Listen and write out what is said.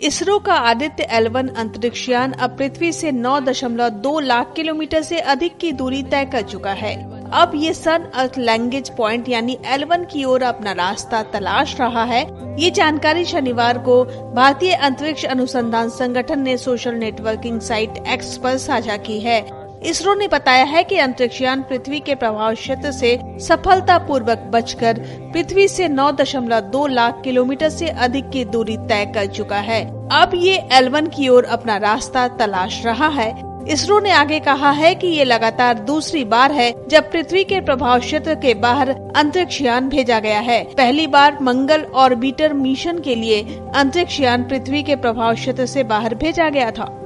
इसरो का आदित्य एलवन अंतरिक्षयान अब पृथ्वी से 9.2 लाख किलोमीटर से अधिक की दूरी तय कर चुका है। अब ये सन अर्थ लैंग्वेज पॉइंट यानी एलवन की ओर अपना रास्ता तलाश रहा है। ये जानकारी शनिवार को भारतीय अंतरिक्ष अनुसंधान संगठन ने सोशल नेटवर्किंग साइट एक्स पर साझा की है। इसरो ने बताया है कि अंतरिक्षयान पृथ्वी के प्रभाव क्षेत्र से सफलतापूर्वक बचकर पृथ्वी से 9.2 लाख किलोमीटर से अधिक की दूरी तय कर चुका है। अब ये एलवन की ओर अपना रास्ता तलाश रहा है। इसरो ने आगे कहा है कि ये लगातार दूसरी बार है जब पृथ्वी के प्रभाव क्षेत्र के बाहर अंतरिक्षयान भेजा गया है। पहली बार मंगल ऑर्बिटर मिशन के लिए अंतरिक्षयान पृथ्वी के प्रभाव क्षेत्र से बाहर भेजा गया था।